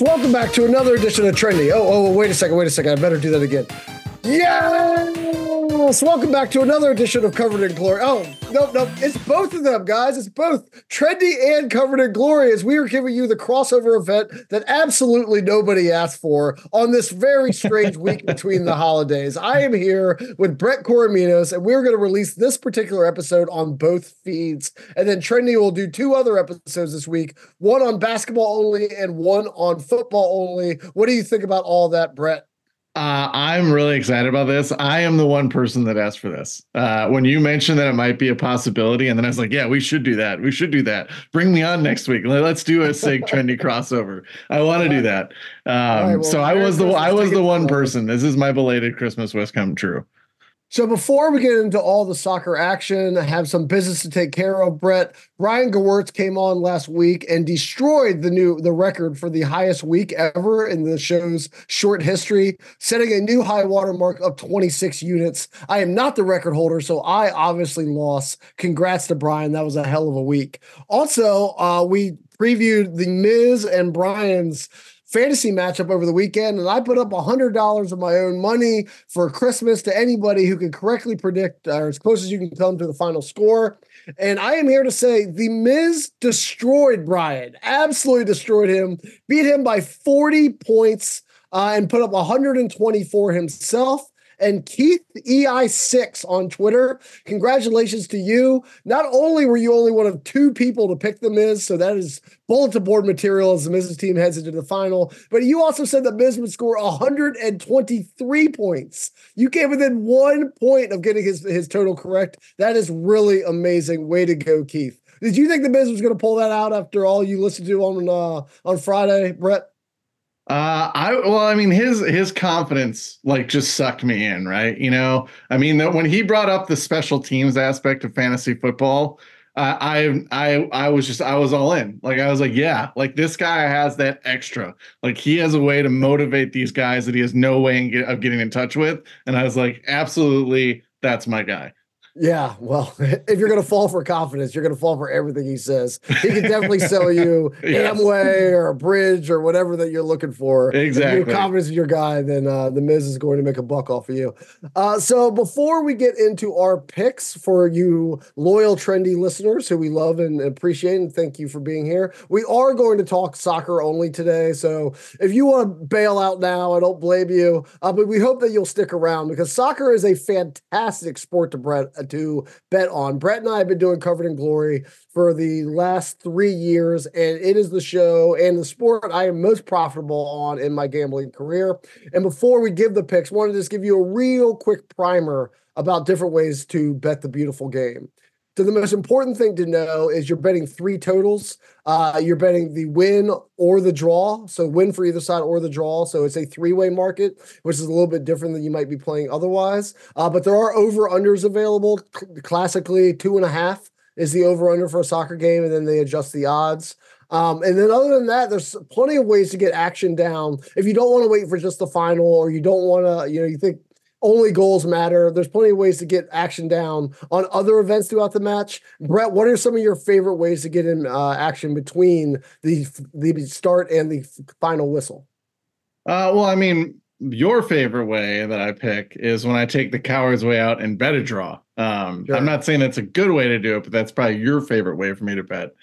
Welcome back to another edition of Trendy. Oh, oh, wait a second, wait a second. I better do that again. Yes! Welcome back to another edition of Covered in Glory. Oh, no, no, it's both of them, guys. It's both Trendy and Covered in Glory as we are giving you the crossover event that absolutely nobody asked for on this very strange week between the holidays. I am here with Brett Koremenos, and we're going to release this particular episode on both feeds. And then Trendy will do two other episodes this week one on basketball only and one on football only. What do you think about all that, Brett? Uh, I'm really excited about this. I am the one person that asked for this. Uh, when you mentioned that it might be a possibility, and then I was like, "Yeah, we should do that. We should do that. Bring me on next week. Let's do a CIG Trendy crossover. I want to do that." Um, right, well, so I was the I was the one person. This is my belated Christmas wish come true. So before we get into all the soccer action, I have some business to take care of. Brett Brian Gewirtz came on last week and destroyed the new the record for the highest week ever in the show's short history, setting a new high water mark of 26 units. I am not the record holder, so I obviously lost. Congrats to Brian. That was a hell of a week. Also, uh, we previewed the Miz and Brian's fantasy matchup over the weekend, and I put up $100 of my own money for Christmas to anybody who can correctly predict, or as close as you can come to the final score. And I am here to say the Miz destroyed Brian, absolutely destroyed him, beat him by 40 points, uh, and put up 124 himself and Keith EI6 on Twitter. Congratulations to you. Not only were you only one of two people to pick the Miz, so that is bulletin board material as the Miz's team heads into the final, but you also said the Miz would score 123 points. You came within one point of getting his, his total correct. That is really amazing. Way to go, Keith. Did you think the Miz was going to pull that out after all you listened to on uh, on Friday, Brett? Uh, I well, I mean, his his confidence like just sucked me in, right? You know, I mean, that when he brought up the special teams aspect of fantasy football, uh, I I I was just I was all in. Like I was like, yeah, like this guy has that extra. Like he has a way to motivate these guys that he has no way of getting in touch with, and I was like, absolutely, that's my guy. Yeah, well, if you're going to fall for confidence, you're going to fall for everything he says. He can definitely sell you yes. Amway or a bridge or whatever that you're looking for. Exactly. If you have confidence in your guy, then uh, the Miz is going to make a buck off of you. Uh, so before we get into our picks for you loyal, trendy listeners who we love and appreciate, and thank you for being here, we are going to talk soccer only today. So if you want to bail out now, I don't blame you. Uh, but we hope that you'll stick around because soccer is a fantastic sport to bread to bet on. Brett and I have been doing Covered in Glory for the last three years, and it is the show and the sport I am most profitable on in my gambling career. And before we give the picks, wanted to just give you a real quick primer about different ways to bet the beautiful game. So the most important thing to know is you're betting three totals. Uh, you're betting the win or the draw. So win for either side or the draw. So it's a three-way market, which is a little bit different than you might be playing otherwise. Uh, but there are over-unders available. Classically, two and a half is the over-under for a soccer game, and then they adjust the odds. Um, and then other than that, there's plenty of ways to get action down. If you don't want to wait for just the final, or you don't want to, you know, you think only goals matter. There's plenty of ways to get action down on other events throughout the match. Brett, what are some of your favorite ways to get in uh, action between the the start and the final whistle? Uh, well, I mean, your favorite way that I pick is when I take the coward's way out and bet a draw. Um, sure. I'm not saying that's a good way to do it, but that's probably your favorite way for me to bet.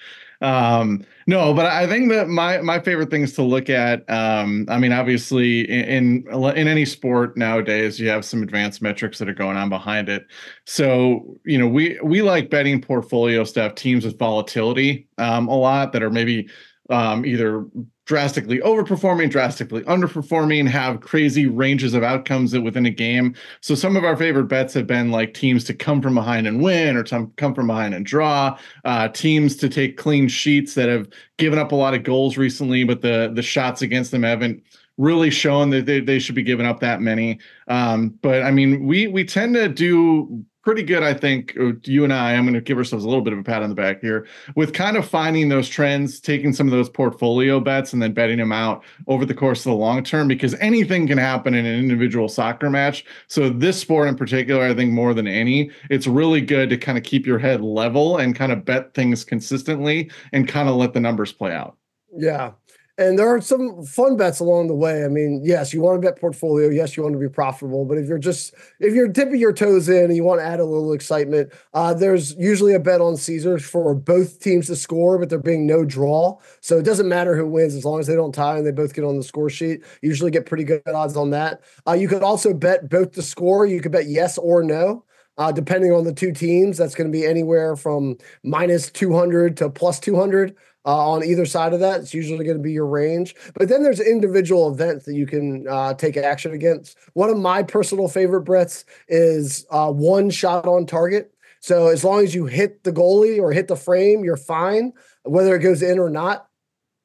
Um, no, but I think that my my favorite things to look at. Um, I mean, obviously, in, in in any sport nowadays, you have some advanced metrics that are going on behind it. So you know, we we like betting portfolio stuff, teams with volatility um, a lot that are maybe um, either drastically overperforming, drastically underperforming, have crazy ranges of outcomes within a game. So some of our favorite bets have been like teams to come from behind and win, or to come from behind and draw. Uh, teams to take clean sheets that have given up a lot of goals recently, but the the shots against them haven't really shown that they, they should be giving up that many. Um, but I mean, we we tend to do pretty good, I think. Uh, you and I, I'm going to give ourselves a little bit of a pat on the back here with kind of finding those trends, taking some of those portfolio bets, and then betting them out over the course of the long term because anything can happen in an individual soccer match. So, this sport in particular, I think more than any, it's really good to kind of keep your head level and kind of bet things consistently and kind of let the numbers play out. Yeah. And there are some fun bets along the way. I mean, yes, you want to bet portfolio. Yes, you want to be profitable. But if you're just if you're dipping your toes in and you want to add a little excitement, uh, there's usually a bet on Caesars for both teams to score, but there being no draw. So it doesn't matter who wins as long as they don't tie and they both get on the score sheet. usually get pretty good odds on that. Uh, you could also bet both the score. You could bet yes or no. Uh, depending on the two teams, that's going to be anywhere from minus 200 to plus 200 uh, on either side of that. It's usually going to be your range. But then there's individual events that you can uh, take action against. One of my personal favorite breaths is uh, one shot on target. So as long as you hit the goalie or hit the frame, you're fine, whether it goes in or not.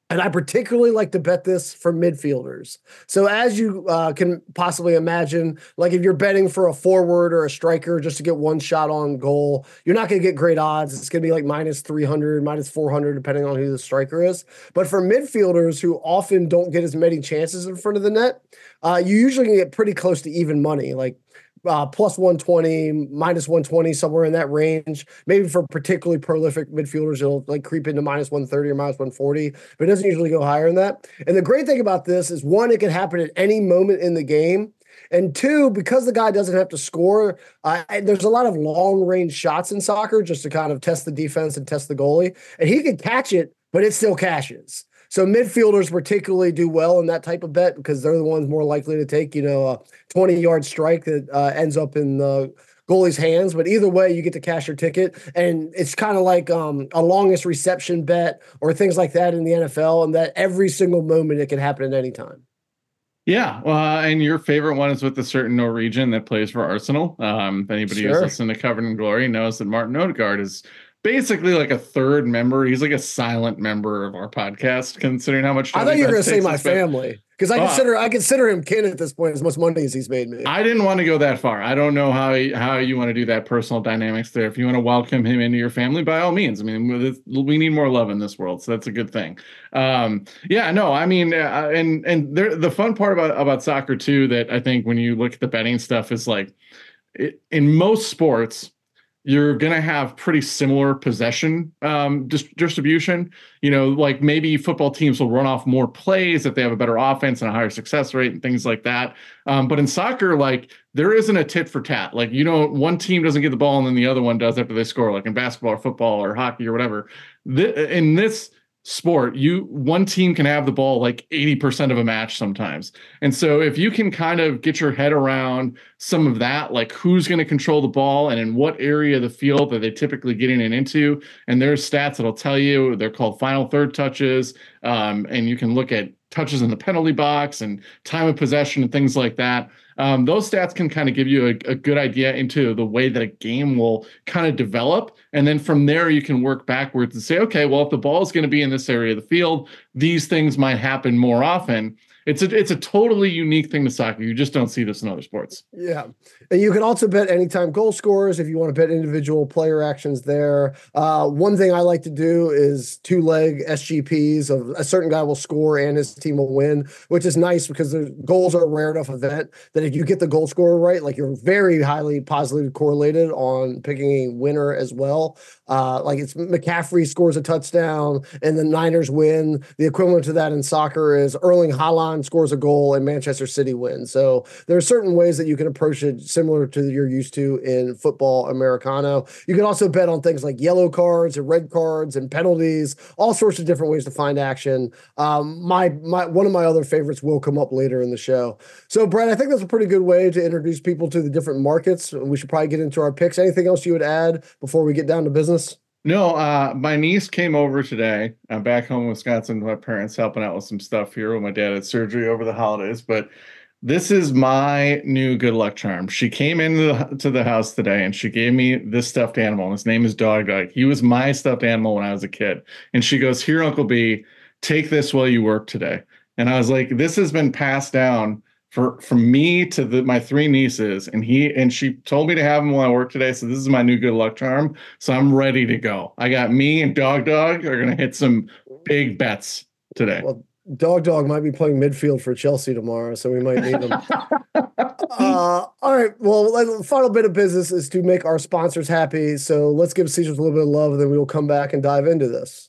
And I particularly like to bet this for midfielders. So, as you uh, can possibly imagine, like if you're betting for a forward or a striker just to get one shot on goal, you're not going to get great odds. It's going to be like minus 300, minus 400, depending on who the striker is. But for midfielders who often don't get as many chances in front of the net, uh, you usually can get pretty close to even money. Like uh, plus 120, minus 120, somewhere in that range. Maybe for particularly prolific midfielders, it'll like creep into minus 130 or minus 140, but it doesn't usually go higher than that. And the great thing about this is one, it can happen at any moment in the game. And two, because the guy doesn't have to score, uh, there's a lot of long range shots in soccer just to kind of test the defense and test the goalie. And he can catch it, but it still cashes. So midfielders particularly do well in that type of bet because they're the ones more likely to take, you know, a 20 yard strike that uh, ends up in the goalie's hands. But either way, you get to cash your ticket. And it's kind of like um, a longest reception bet or things like that in the NFL, and that every single moment it can happen at any time. Yeah, uh, and your favorite one is with a certain Norwegian that plays for Arsenal. Um, if anybody sure. who's listened to Covered in Glory knows that Martin Odegaard is basically like a third member. He's like a silent member of our podcast, considering how much. Time I thought you were going to say my family because I uh, consider I consider him kin at this point as much money as he's made me. I didn't want to go that far. I don't know how how you want to do that personal dynamics there. If you want to welcome him into your family, by all means. I mean, we need more love in this world, so that's a good thing. Um, yeah, no, I mean, uh, and and there, the fun part about about soccer too that I think when you look at the betting stuff is like, it, in most sports you're going to have pretty similar possession um, dis- distribution. You know, like maybe football teams will run off more plays if they have a better offense and a higher success rate and things like that. Um, but in soccer, like there isn't a tit for tat. Like, you know, one team doesn't get the ball and then the other one does after they score, like in basketball or football or hockey or whatever. Th- in this, sport you one team can have the ball like 80% of a match sometimes. And so if you can kind of get your head around some of that like who's going to control the ball and in what area of the field are they typically getting it into and there's stats that'll tell you they're called final third touches um, and you can look at touches in the penalty box and time of possession and things like that um, those stats can kind of give you a, a, good idea into the way that a game will kind of develop. And then from there, you can work backwards and say, okay, well, if the ball is going to be in this area of the field, these things might happen more often it's a it's a totally unique thing to soccer. You just don't see this in other sports. Yeah, and you can also bet anytime goal scorers if you want to bet individual player actions there. Uh, one thing I like to do is two leg SGPs of a certain guy will score and his team will win, which is nice because the goals are a rare enough event that if you get the goal scorer right, like you're very highly positively correlated on picking a winner as well. Uh, like it's McCaffrey scores a touchdown and the Niners win. The equivalent to that in soccer is Erling Haaland scores a goal and Manchester City wins. So there are certain ways that you can approach it similar to you're used to in football Americano. You can also bet on things like yellow cards and red cards and penalties, all sorts of different ways to find action. Um, my my one of my other favorites will come up later in the show. So Brett, I think that's a pretty good way to introduce people to the different markets. We should probably get into our picks. Anything else you would add before we get down to business? No, uh, my niece came over today. I'm back home in Wisconsin. With my parents helping out with some stuff here. When my dad had surgery over the holidays, but this is my new good luck charm. She came into the, to the house today and she gave me this stuffed animal. And his name is Dog Dog. He was my stuffed animal when I was a kid. And she goes, "Here, Uncle B, take this while you work today." And I was like, this has been passed down for from me to the, my three nieces, and he and she told me to have him while I work today. So this is my new good luck charm. So I'm ready to go. I got me and Dog Dog are gonna hit some big bets today. Well, Dog Dog might be playing midfield for Chelsea tomorrow, so we might need him. uh, all right. Well, the final bit of business is to make our sponsors happy. So let's give Caesars a little bit of love, and then we will come back and dive into this.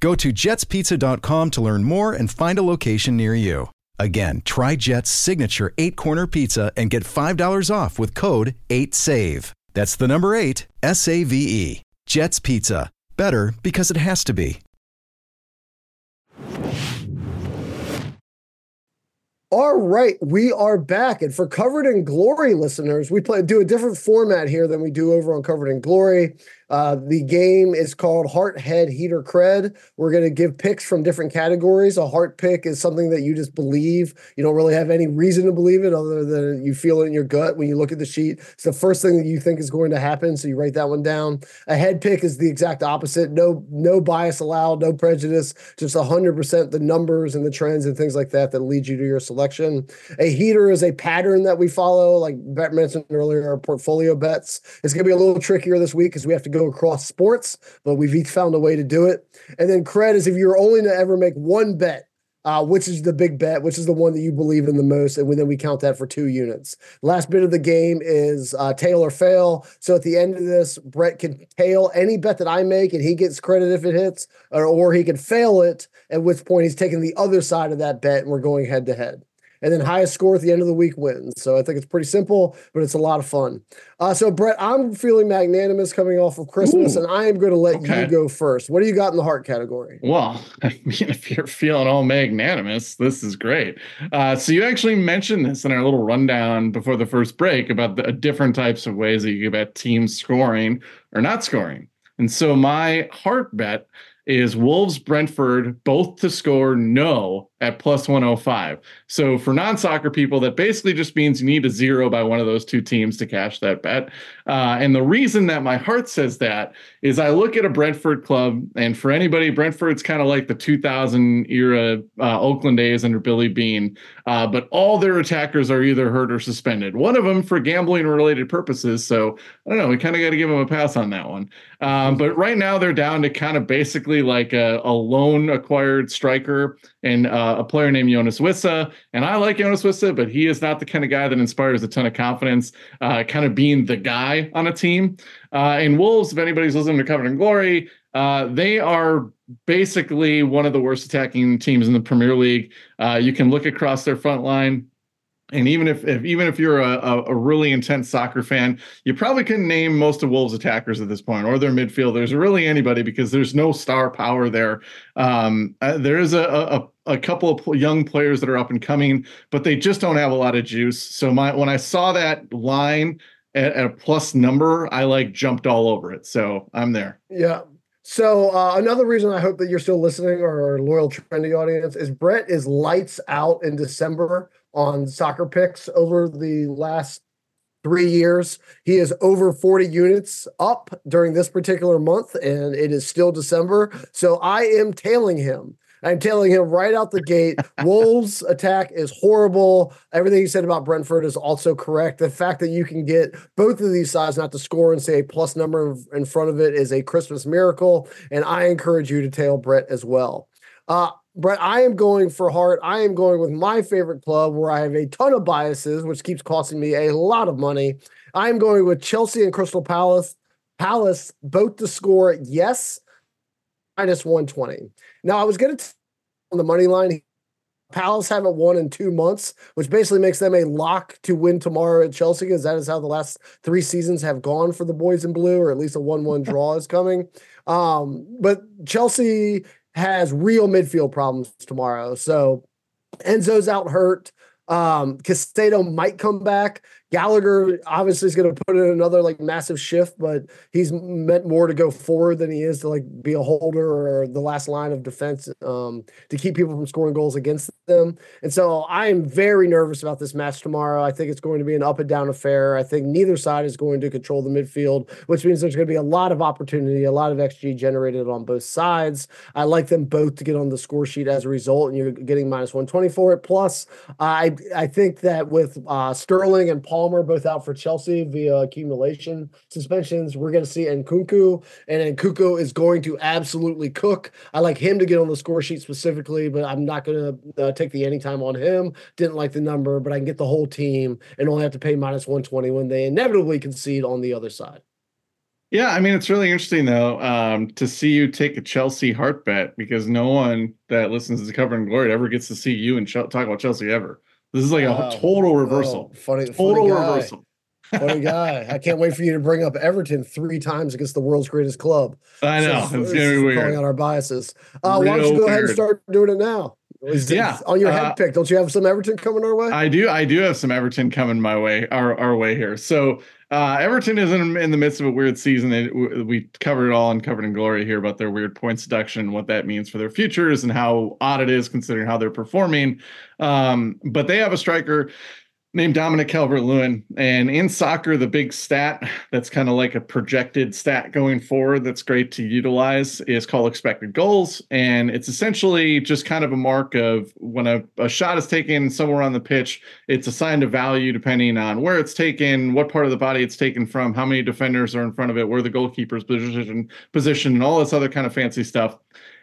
Go to jetspizza.com to learn more and find a location near you. Again, try Jet's signature eight corner pizza and get $5 off with code 8SAVE. That's the number eight, S A V E. Jet's Pizza. Better because it has to be. All right, we are back, and for Covered in Glory listeners, we play do a different format here than we do over on Covered in Glory. Uh, the game is called Heart, Head, Heater, Cred. We're going to give picks from different categories. A heart pick is something that you just believe. You don't really have any reason to believe it other than you feel it in your gut when you look at the sheet. It's the first thing that you think is going to happen, so you write that one down. A head pick is the exact opposite. No, no bias allowed, no prejudice, just 100% the numbers and the trends and things like that that lead you to your selection. A heater is a pattern that we follow, like Brett mentioned earlier, our portfolio bets. It's going to be a little trickier this week because we have to go go across sports, but we've each found a way to do it. And then cred is if you're only to ever make one bet, uh, which is the big bet, which is the one that you believe in the most, and then we count that for two units. Last bit of the game is uh, tail or fail. So at the end of this, Brett can tail any bet that I make, and he gets credit if it hits, or, or he can fail it, at which point he's taking the other side of that bet, and we're going head to head. And then highest score at the end of the week wins. So I think it's pretty simple, but it's a lot of fun. Uh, so Brett, I'm feeling magnanimous coming off of Christmas, Ooh, and I am going to let okay. you go first. What do you got in the heart category? Well, I mean, if you're feeling all magnanimous, this is great. Uh, so you actually mentioned this in our little rundown before the first break about the different types of ways that you can bet teams scoring or not scoring. And so my heart bet is Wolves Brentford both to score no at plus 105. So for non-soccer people, that basically just means you need a zero by one of those two teams to cash that bet. Uh, and the reason that my heart says that is I look at a Brentford club, and for anybody, Brentford's kind of like the 2000 era uh, Oakland days under Billy Beane, uh, but all their attackers are either hurt or suspended. One of them for gambling related purposes. So I don't know, we kind of got to give them a pass on that one. Um, but right now they're down to kind of basically like a, a loan acquired striker and uh, a player named Yoane Wissa. And I like Yoane Wissa, but he is not the kind of guy that inspires a ton of confidence, uh, kind of being the guy on a team. Uh, and Wolves, if anybody's listening to in Glory, uh, they are basically one of the worst attacking teams in the Premier League. Uh, you can look across their front line and even if, if even if you're a, a, really intense soccer fan, you probably couldn't name most of Wolves attackers at this point or their midfielders or really anybody because there's no star power there. Um, uh, there is a, a, a couple of young players that are up and coming, but they just don't have a lot of juice. So my when I saw that line at, at a plus number, I like jumped all over it. So I'm there. Yeah, so uh, another reason I hope that you're still listening, or our loyal trendy audience, is Brett is lights out in December on soccer picks over the last three years. He is over 40 units up during this particular month, and it is still December. So I am tailing him. I'm telling him right out the gate. Wolves attack is horrible. Everything he said about Brentford is also correct. The fact that you can get both of these sides not to score and say a plus number in front of it is a Christmas miracle. And I encourage you to tail Brett as well. Uh, Brett, I am going for heart. I am going with my favorite club where I have a ton of biases, which keeps costing me a lot of money. I am going with Chelsea and Crystal Palace. Palace both to score, yes, minus 120. Now, I was going to on the money line. Palace haven't won in two months, which basically makes them a lock to win tomorrow at Chelsea, because that is how the last three seasons have gone for the boys in blue, or at least a 1 1 draw is coming. Um, but Chelsea has real midfield problems tomorrow. So Enzo's out hurt. Um, Caicedo might come back. Gallagher obviously is going to put in another like massive shift, but he's meant more to go forward than he is to like be a holder or the last line of defense um, to keep people from scoring goals against them. And so I am very nervous about this match tomorrow. I think it's going to be an up and down affair. I think neither side is going to control the midfield, which means there's going to be a lot of opportunity, a lot of XG generated on both sides. I like them both to get on the score sheet as a result, and you're getting minus 120 for it. Plus, I I think that with uh, Sterling and Paul Palmer both out for Chelsea via accumulation suspensions. We're going to see Nkunku, and Nkunku is going to absolutely cook. I like him to get on the score sheet specifically, but I'm not going to uh, take the anytime on him. Didn't like the number, but I can get the whole team and only have to pay minus 120 when they inevitably concede on the other side. Yeah, I mean it's really interesting though um, to see you take a Chelsea heart bet because no one that listens to Covered in Glory ever gets to see you and ch- talk about Chelsea ever. This is like wow. a total reversal. Oh, funny, total funny reversal. funny guy. I can't wait for you to bring up Everton three times against the world's greatest club. I know. So, it's, it's gonna be weird. Calling out our biases. Uh, why don't you go weird. ahead and start doing it now? Is yeah, on your head uh, pick. Don't you have some Everton coming our way? I do. I do have some Everton coming my way, our our way here. So uh, Everton is in, in, the midst of a weird season. We covered it all and covered in glory here about their weird points deduction, what that means for their futures, and how odd it is considering how they're performing. Um, but they have a striker named Dominic Calvert Lewin. And in soccer, the big stat that's kind of like a projected stat going forward that's great to utilize is called expected goals. And it's essentially just kind of a mark of when a, a shot is taken somewhere on the pitch, it's assigned a value depending on where it's taken, what part of the body it's taken from, how many defenders are in front of it, where the goalkeeper's position, position, and all this other kind of fancy stuff.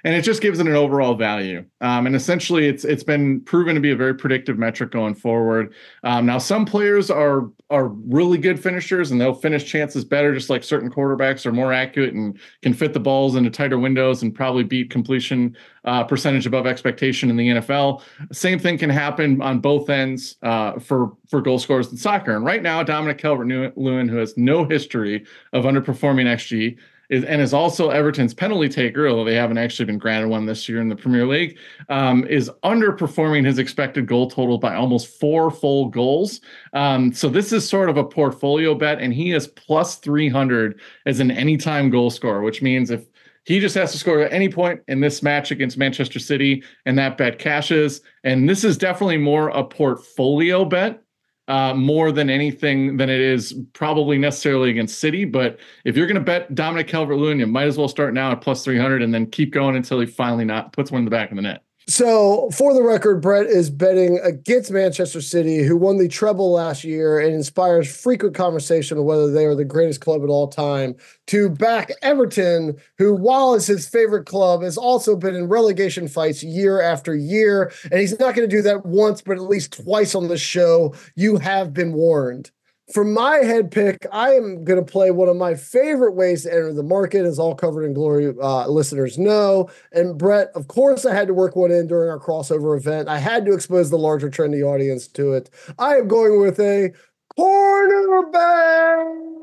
And it just gives it an overall value. Um, and essentially, it's it's been proven to be a very predictive metric going forward. Um, now, some players are are really good finishers, and they'll finish chances better, just like certain quarterbacks are more accurate and can fit the balls into tighter windows and probably beat completion uh, percentage above expectation in the NFL. Same thing can happen on both ends uh, for for goal scorers in soccer. And right now, Dominic Calvert-Lewin, who has no history of underperforming xG, and is also Everton's penalty taker, although they haven't actually been granted one this year in the Premier League, um, is underperforming his expected goal total by almost four full goals. Um, so this is sort of a portfolio bet, and he is plus 300 as an anytime goal scorer, which means if he just has to score at any point in this match against Manchester City, and that bet cashes. And this is definitely more a portfolio bet uh, more than anything than it is probably necessarily against City. But if you're going to bet Dominic Calvert-Lewin, you might as well start now at plus 300 and then keep going until he finally not puts one in the back of the net. So, for the record, Brett is betting against Manchester City, who won the treble last year and inspires frequent conversation of whether they are the greatest club at all time, to back Everton, who, while is his favorite club, has also been in relegation fights year after year. And he's not going to do that once, but at least twice on the show. You have been warned. For my head pick, I am going to play one of my favorite ways to enter the market, as all covered in glory uh, listeners know. And Brett, of course, I had to work one in during our crossover event. I had to expose the larger trendy audience to it. I am going with a corner bet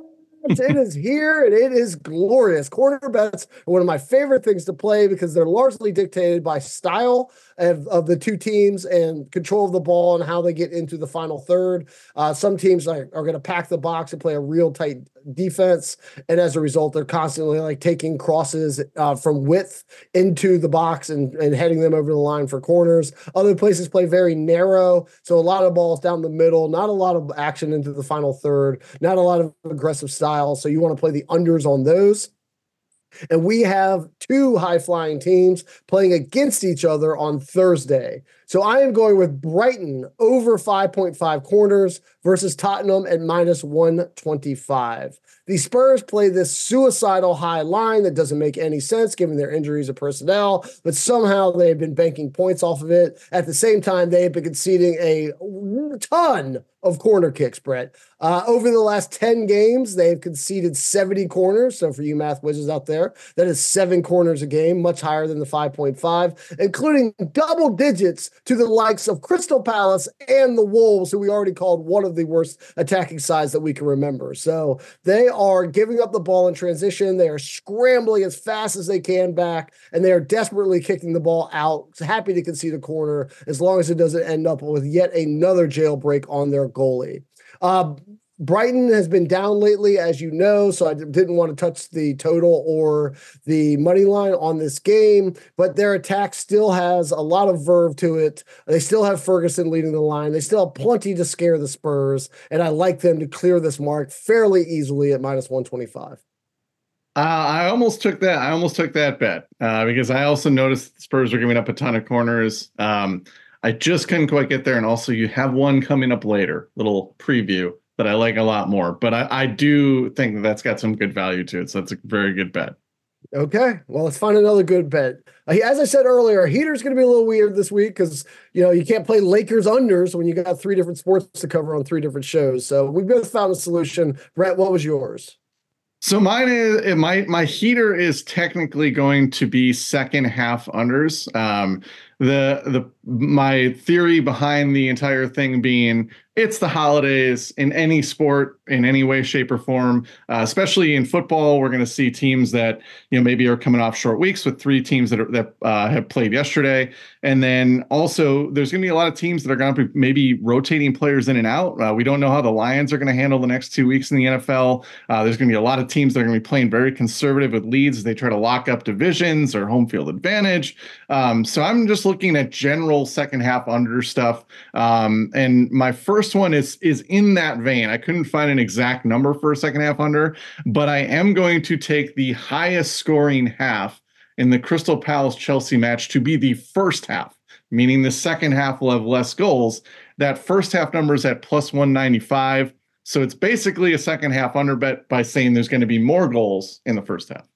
it is here and it is glorious. Corner bets are one of my favorite things to play because they're largely dictated by style of, of the two teams and control of the ball and how they get into the final third. Uh, some teams are, are going to pack the box and play a real tight defense. And as a result, they're constantly like taking crosses uh, from width into the box and, and heading them over the line for corners. Other places play very narrow. So a lot of balls down the middle, not a lot of action into the final third, not a lot of aggressive style. So you want to play the unders on those. And we have two high flying teams playing against each other on Thursday. So I am going with Brighton over 5.5 corners versus Tottenham at minus 125. The Spurs play this suicidal high line that doesn't make any sense given their injuries of personnel, but somehow they've been banking points off of it. At the same time, they have been conceding a ton of corner kicks, Brett. Uh, over the last 10 games, they've conceded 70 corners. So for you math wizards out there, that is seven corners a game, much higher than the 5.5, including double digits to the likes of Crystal Palace and the Wolves, who we already called one of the worst attacking sides that we can remember. So they are giving up the ball in transition. They are scrambling as fast as they can back, and they are desperately kicking the ball out. Happy to concede a corner as long as it doesn't end up with yet another jailbreak on their goalie. Uh, Brighton has been down lately, as you know, so I didn't want to touch the total or the money line on this game, but their attack still has a lot of verve to it. They still have Ferguson leading the line. They still have plenty to scare the Spurs, and I like them to clear this mark fairly easily at minus 125. Uh, I almost took that. I almost took that bet uh, because I also noticed Spurs are giving up a ton of corners. Um, I just couldn't quite get there, and also you have one coming up later. Little preview that I like a lot more. But I, I do think that that's got some good value to it. So that's a very good bet. Okay, well, let's find another good bet. Uh, as I said earlier, heater's going to be a little weird this week because you know you can't play Lakers unders when you got three different sports to cover on three different shows. So we both found a solution. Brett, what was yours? So mine is my my heater is technically going to be second half unders. Um, the the my theory behind the entire thing being it's the holidays in any sport in any way shape or form. Uh, especially in football we're going to see teams that you know maybe are coming off short weeks with three teams that are, that uh, have played yesterday. And then also there's going to be a lot of teams that are going to be maybe rotating players in and out. Uh, we don't know how the lions are going to handle the next two weeks in the nfl uh, there's going to be a lot of teams that are going to be playing very conservative with leads as they try to lock up divisions or home field advantage. Um, so i'm just looking at general second half under stuff. Um, and my first one is is in that vein. I couldn't find an exact number for a second half under, but I am going to take the highest scoring half in the Crystal Palace Chelsea match to be the first half, meaning the second half will have less goals. That first half number is at plus 195. So it's basically a second half under bet by saying there's going to be more goals in the first half.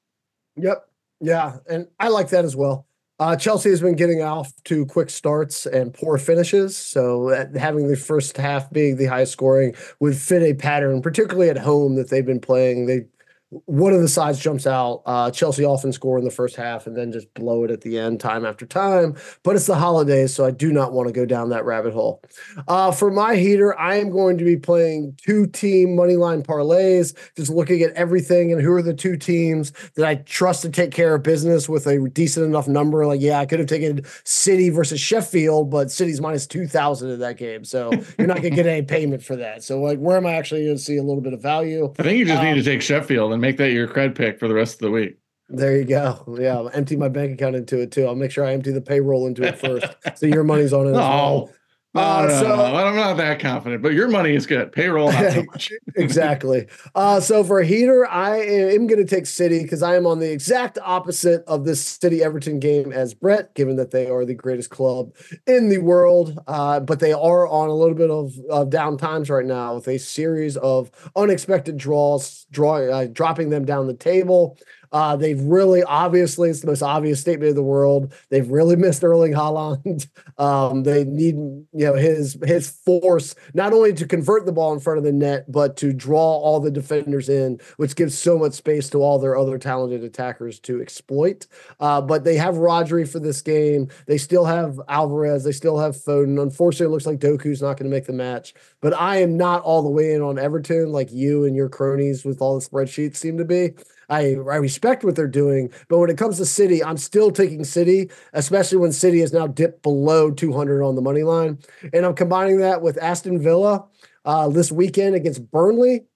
Yep. Yeah. And I like that as well. Uh, Chelsea has been getting off to quick starts and poor finishes. So uh, having the first half being the highest scoring would fit a pattern, particularly at home that they've been playing. They one of the sides jumps out. Uh, Chelsea often score in the first half and then just blow it at the end, time after time. But it's the holidays, so I do not want to go down that rabbit hole. Uh, for my heater, I am going to be playing two team money line parlays, just looking at everything and who are the two teams that I trust to take care of business with a decent enough number. Like, yeah, I could have taken City versus Sheffield, but City's minus two thousand in that game, so you're not going to get any payment for that. So, like, where am I actually going to see a little bit of value? I think you just um, need to um, take Sheffield and make that your cred pick for the rest of the week. There you go. Yeah, I'll empty my bank account into it too. I'll make sure I empty the payroll into it first, so your money's on it. No, well. Uh, no, so, no, I'm not that confident, but your money is good. Payroll, not so much. exactly. Uh, so for a heater, I am going to take City because I am on the exact opposite of this City Everton game as Brett, given that they are the greatest club in the world. Uh, but they are on a little bit of, of down times right now with a series of unexpected draws, draw, uh, dropping them down the table. Uh, they've really, obviously, it's the most obvious statement of the world. They've really missed Erling Haaland. Um, they need, you know, his his force not only to convert the ball in front of the net, but to draw all the defenders in, which gives so much space to all their other talented attackers to exploit. Uh, but they have Rodri for this game. They still have Alvarez. They still have Foden. Unfortunately, it looks like Doku's not going to make the match. But I am not all the way in on Everton like you and your cronies with all the spreadsheets seem to be. I, I respect what they're doing, but when it comes to City, I'm still taking City, especially when City has now dipped below 200 on the money line. And I'm combining that with Aston Villa uh, this weekend against Burnley.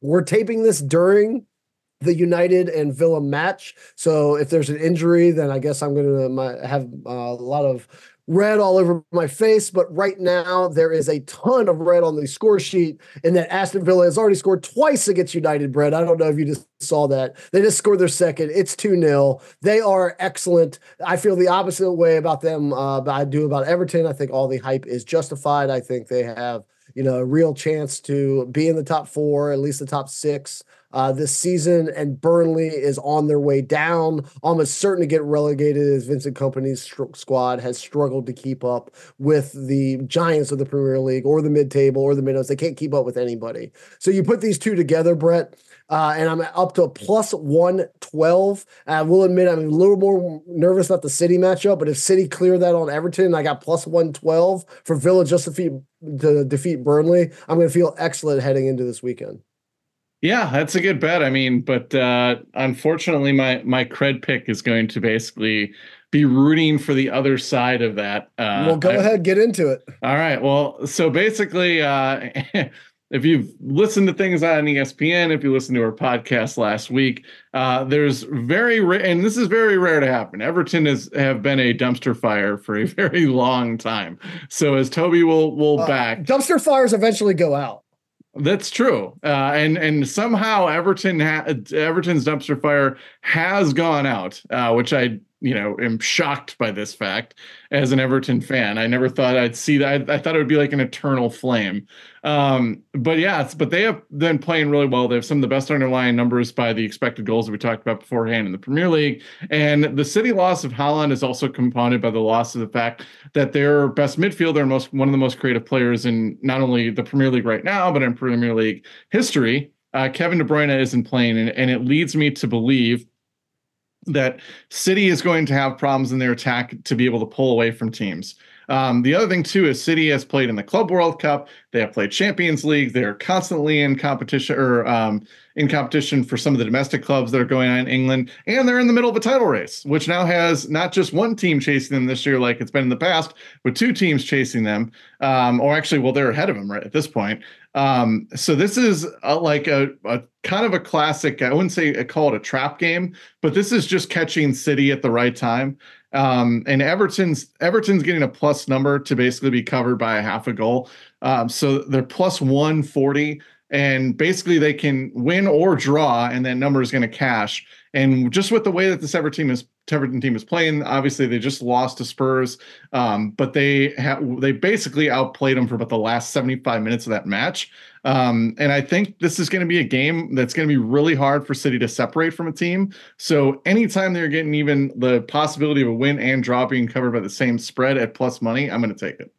We're taping this during the United and Villa match. So if there's an injury, then I guess I'm going to have uh, a lot of red all over my face, but right now there is a ton of red on the score sheet, and that Aston Villa has already scored twice against United, Brett. I don't know if you just saw that. They just scored their second. It's 2 0. They are excellent. I feel the opposite way about them, uh, but I do about Everton. I think all the hype is justified. I think they have you know, a real chance to be in the top four, at least the top six uh, this season, and Burnley is on their way down, almost certain to get relegated as Vincent Kompany's squad has struggled to keep up with the giants of the Premier League or the mid-table or the minnows. They can't keep up with anybody. So you put these two together, Brett. Uh, and I'm up to plus 112. I will admit I'm a little more nervous about the City matchup, but if City clear that on Everton, I got plus 112 for Villa just to defeat, to defeat Burnley. I'm going to feel excellent heading into this weekend. Yeah, that's a good bet. I mean, but uh, unfortunately, my my cred pick is going to basically be rooting for the other side of that. Uh, well, go I, ahead, get into it. All right. Well, so basically, uh, if you've listened to things on ESPN, if you listened to our podcast last week, uh, there's very rare, and this is very rare to happen. Everton has have been a dumpster fire for a very long time. So as Toby will will uh, back, dumpster fires eventually go out. That's true, uh, and and somehow Everton ha- Everton's dumpster fire has gone out, uh, which I you know am shocked by this fact as an Everton fan. I never thought I'd see that. I, I thought it would be like an eternal flame. Um, but yeah, but they have been playing really well. They have some of the best underlying numbers by the expected goals that we talked about beforehand in the Premier League. And the City loss of Haaland is also compounded by the loss of the fact that their best midfielder and most one of the most creative players in not only the Premier League right now, but in Premier League history. Uh, Kevin De Bruyne isn't playing, and, and it leads me to believe that City is going to have problems in their attack to be able to pull away from teams. Um, the other thing too is City has played in the Club World Cup. They have played Champions League. They're constantly in competition or um, in competition for some of the domestic clubs that are going on in England, and they're in the middle of a title race, which now has not just one team chasing them this year like it's been in the past, but two teams chasing them. Um, or actually, well, they're ahead of them right at this point. Um, so this is a, like a, a, kind of a classic. I wouldn't say I call it a trap game, but this is just catching City at the right time. Um, and Everton's Everton's getting a plus number to basically be covered by a half a goal. Um, so they're plus 140, and basically they can win or draw, and that number is going to cash. And just with the way that this Everton team is Everton team is playing. Obviously, they just lost to Spurs, um, but they have they basically outplayed them for about the last 75 minutes of that match. Um, and I think this is going to be a game that's going to be really hard for City to separate from a team. So anytime they're getting even the possibility of a win and draw being covered by the same spread at plus money, I'm going to take it.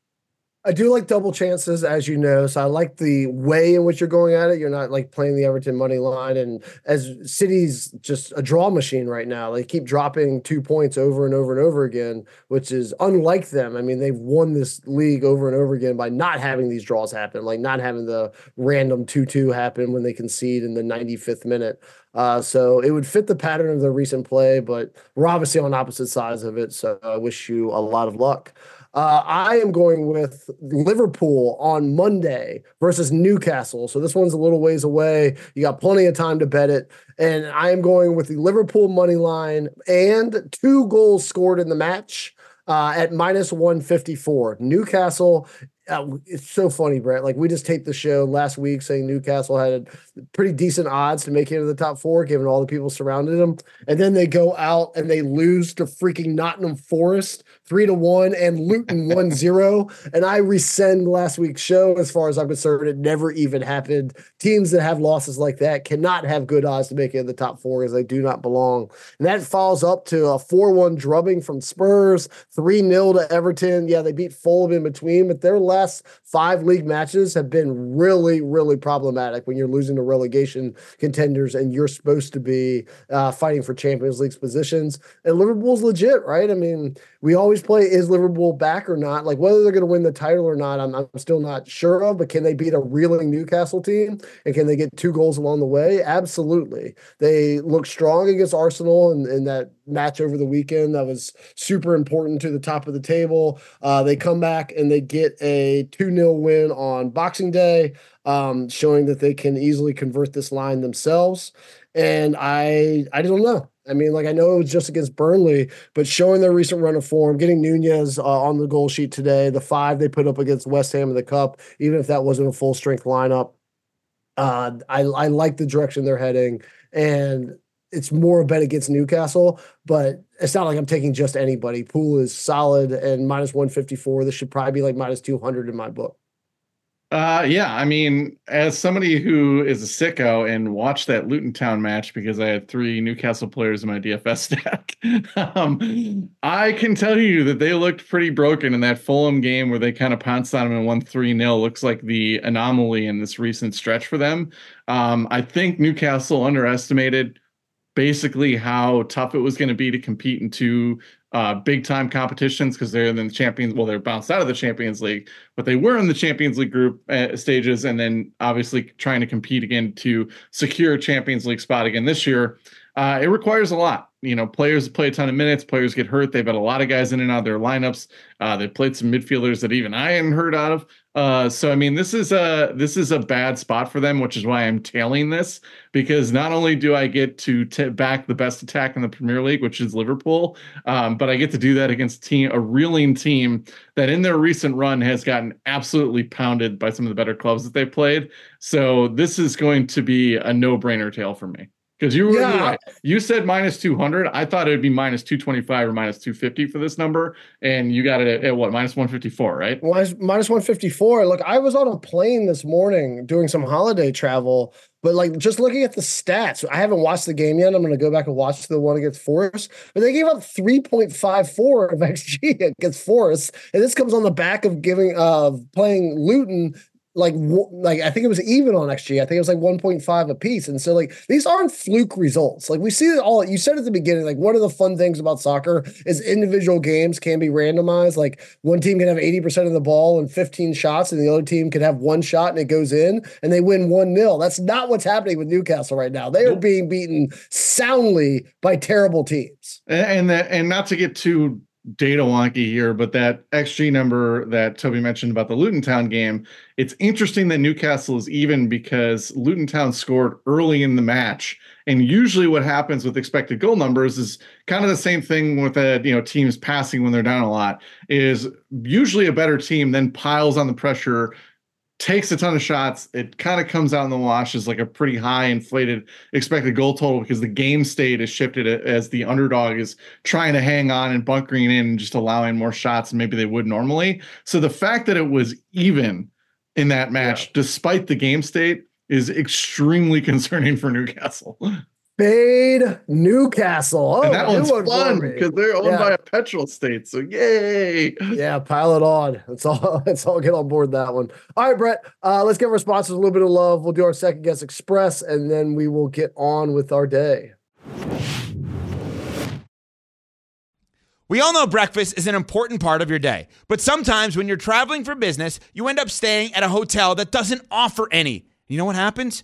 I do like double chances, as you know. So I like the way in which you're going at it. You're not like playing the Everton money line. And as City's just a draw machine right now, they keep dropping two points over and over and over again, which is unlike them. I mean, they've won this league over and over again by not having these draws happen, like not having the random 2 2 happen when they concede in the 95th minute. Uh, so it would fit the pattern of their recent play, but we're obviously on opposite sides of it. So I wish you a lot of luck. Uh, I am going with Liverpool on Monday versus Newcastle. So this one's a little ways away. You got plenty of time to bet it. And I am going with the Liverpool money line and two goals scored in the match. Uh, at minus 154. Newcastle uh, it's so funny, Brett. Like we just taped the show last week saying Newcastle had pretty decent odds to make it into the top four, given all the people surrounding them. And then they go out and they lose to freaking Nottingham Forest three to one and Luton one zero. And I resend last week's show as far as I'm concerned. It never even happened. Teams that have losses like that cannot have good odds to make it in the top four as they do not belong. And that falls up to a 4 1 drubbing from Spurs, 3 0 to Everton. Yeah, they beat Fulham in between, but they're last five league matches have been really, really problematic when you're losing to relegation contenders and you're supposed to be uh, fighting for Champions League positions. And Liverpool's legit, right? I mean, we always play is Liverpool back or not? Like whether they're going to win the title or not, I'm, I'm still not sure of. But can they beat a reeling Newcastle team? And can they get two goals along the way? Absolutely. They look strong against Arsenal in, in that match over the weekend that was super important to the top of the table. Uh, they come back and they get a 2 0 win on Boxing Day, um, showing that they can easily convert this line themselves. And I I don't know. I mean, like I know it was just against Burnley, but showing their recent run of form, getting Nunez uh, on the goal sheet today, the five they put up against West Ham in the Cup, even if that wasn't a full strength lineup, uh, I I like the direction they're heading, and it's more a bet against Newcastle, but it's not like I'm taking just anybody. Pool is solid and minus 154. This should probably be like minus 200 in my book. Uh, yeah, I mean, as somebody who is a sicko and watched that Luton Town match because I had three Newcastle players in my DFS stack, um, I can tell you that they looked pretty broken in that Fulham game where they kind of pounced on them and won 3 0. Looks like the anomaly in this recent stretch for them. Um, I think Newcastle underestimated basically how tough it was going to be to compete in two uh, big time competitions because they're in the Champions. Well, they're bounced out of the Champions League, but they were in the Champions League group uh, stages, and then obviously trying to compete again to secure a Champions League spot again this year. Uh, it requires a lot. You know, players play a ton of minutes. Players get hurt. They've had a lot of guys in and out of their lineups. Uh, they've played some midfielders that even I hadn't heard out of. Uh, so I mean, this is a this is a bad spot for them, which is why I'm tailing this because not only do I get to t- back the best attack in the Premier League, which is Liverpool, um, but I get to do that against team a reeling team that in their recent run has gotten absolutely pounded by some of the better clubs that they played. So this is going to be a no brainer tail for me. Because you were yeah. right. You said minus 200. I thought it would be minus 225 or minus 250 for this number. And you got it at, at what? Minus 154, right? Minus, minus 154. Look, I was on a plane this morning doing some holiday travel, but like just looking at the stats, I haven't watched the game yet. I'm going to go back and watch the one against Forest, but they gave up 3.54 of XG against Forest. And this comes on the back of giving, uh, playing Luton like like I think it was even on XG. I think it was like 1.5 a piece. And so like these aren't fluke results. Like we see it all. You said at the beginning, like one of the fun things about soccer is individual games can be randomized. Like one team can have 80% of the ball and 15 shots, and the other team can have one shot and it goes in and they win one nil. That's not what's happening with Newcastle right now. They are being beaten soundly by terrible teams. And and, and not to get too data wonky here, but that XG number that Toby mentioned about the Luton Town game, it's interesting that Newcastle is even because Luton Town scored early in the match. And usually what happens with expected goal numbers is kind of the same thing with a, you know, teams passing when they're down a lot is usually a better team then piles on the pressure takes a ton of shots. It kind of comes out in the wash as like a pretty high inflated expected goal total because the game state is shifted as the underdog is trying to hang on and bunkering in and just allowing more shots than maybe they would normally. So the fact that it was even in that match, yeah. despite the game state, is extremely concerning for Newcastle. Fade Newcastle. Oh, and that one's fun because they're owned yeah. by a petrol state. So yay! Yeah, pile it on. Let's all let's all get on board that one. All right, Brett. Uh, let's give our sponsors a little bit of love. We'll do our second guess express, and then we will get on with our day. We all know breakfast is an important part of your day, but sometimes when you're traveling for business, you end up staying at a hotel that doesn't offer any. You know what happens?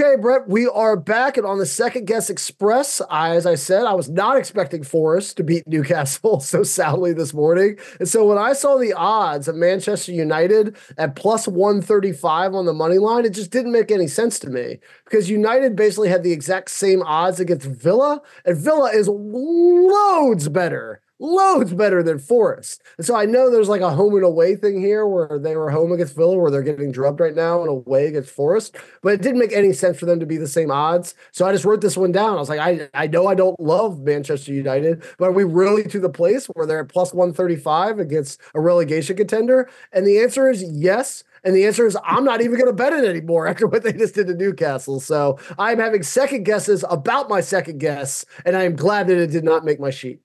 Okay, Brett, we are back and on the second guess express. I, as I said, I was not expecting Forest to beat Newcastle so soundly this morning. And so when I saw the odds of Manchester United at plus 135 on the money line, it just didn't make any sense to me because United basically had the exact same odds against Villa, and Villa is loads better loads better than Forest. And so I know there's like a home and away thing here where they were home against Villa, where they're getting drubbed right now and away against Forest. But it didn't make any sense for them to be the same odds. So I just wrote this one down. I was like, I, I know I don't love Manchester United, but are we really to the place where they're at plus 135 against a relegation contender? And the answer is yes. And the answer is I'm not even going to bet it anymore after what they just did to Newcastle. So I'm having second guesses about my second guess, and I am glad that it did not make my sheet.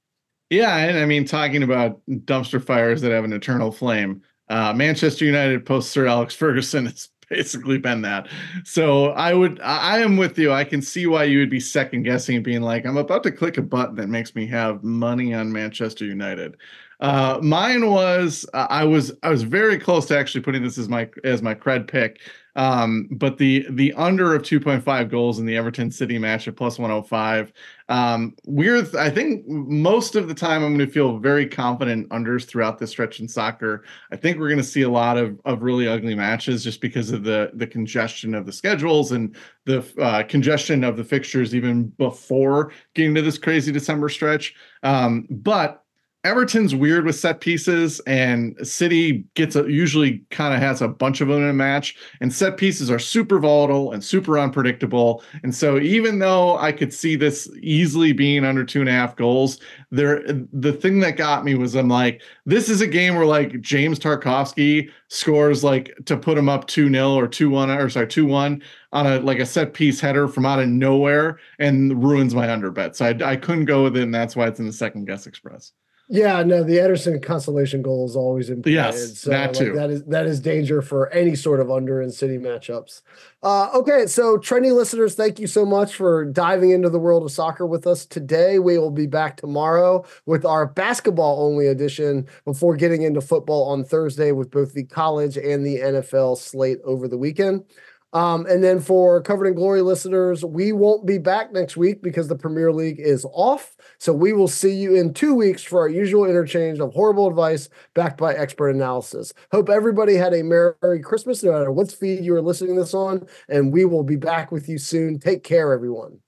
Yeah, and I mean, talking about dumpster fires that have an eternal flame, uh, Manchester United post Sir Alex Ferguson has basically been that. So I would, I am with you. I can see why you would be second guessing, being like, I'm about to click a button that makes me have money on Manchester United. Uh, mine was, uh, I was, I was very close to actually putting this as my as my cred pick. Um, but the the under of 2.5 goals in the Everton City match at plus 105. Um, we're I think most of the time I'm going to feel very confident unders throughout this stretch in soccer. I think we're going to see a lot of of really ugly matches just because of the the congestion of the schedules and the uh, congestion of the fixtures even before getting to this crazy December stretch. Um, but Everton's weird with set pieces, and City gets a, usually kind of has a bunch of them in a match. And set pieces are super volatile and super unpredictable. And so, even though I could see this easily being under two and a half goals, there the thing that got me was I'm like, this is a game where like James Tarkowski scores like to put him up two 0 or two one or sorry two one on a like a set piece header from out of nowhere and ruins my under bet. So I, I couldn't go with it, and that's why it's in the second guess express. Yeah, no, the Everton consolation goal is always important. Yes, so, that too. Like, that is that is danger for any sort of under and city matchups. Uh, okay, so trendy listeners, thank you so much for diving into the world of soccer with us today. We will be back tomorrow with our basketball only edition before getting into football on Thursday with both the college and the NFL slate over the weekend. Um, and then for Covered in Glory listeners, we won't be back next week because the Premier League is off. So we will see you in two weeks for our usual interchange of horrible advice backed by expert analysis. Hope everybody had a Merry Christmas, no matter what feed you are listening this on. And we will be back with you soon. Take care, everyone.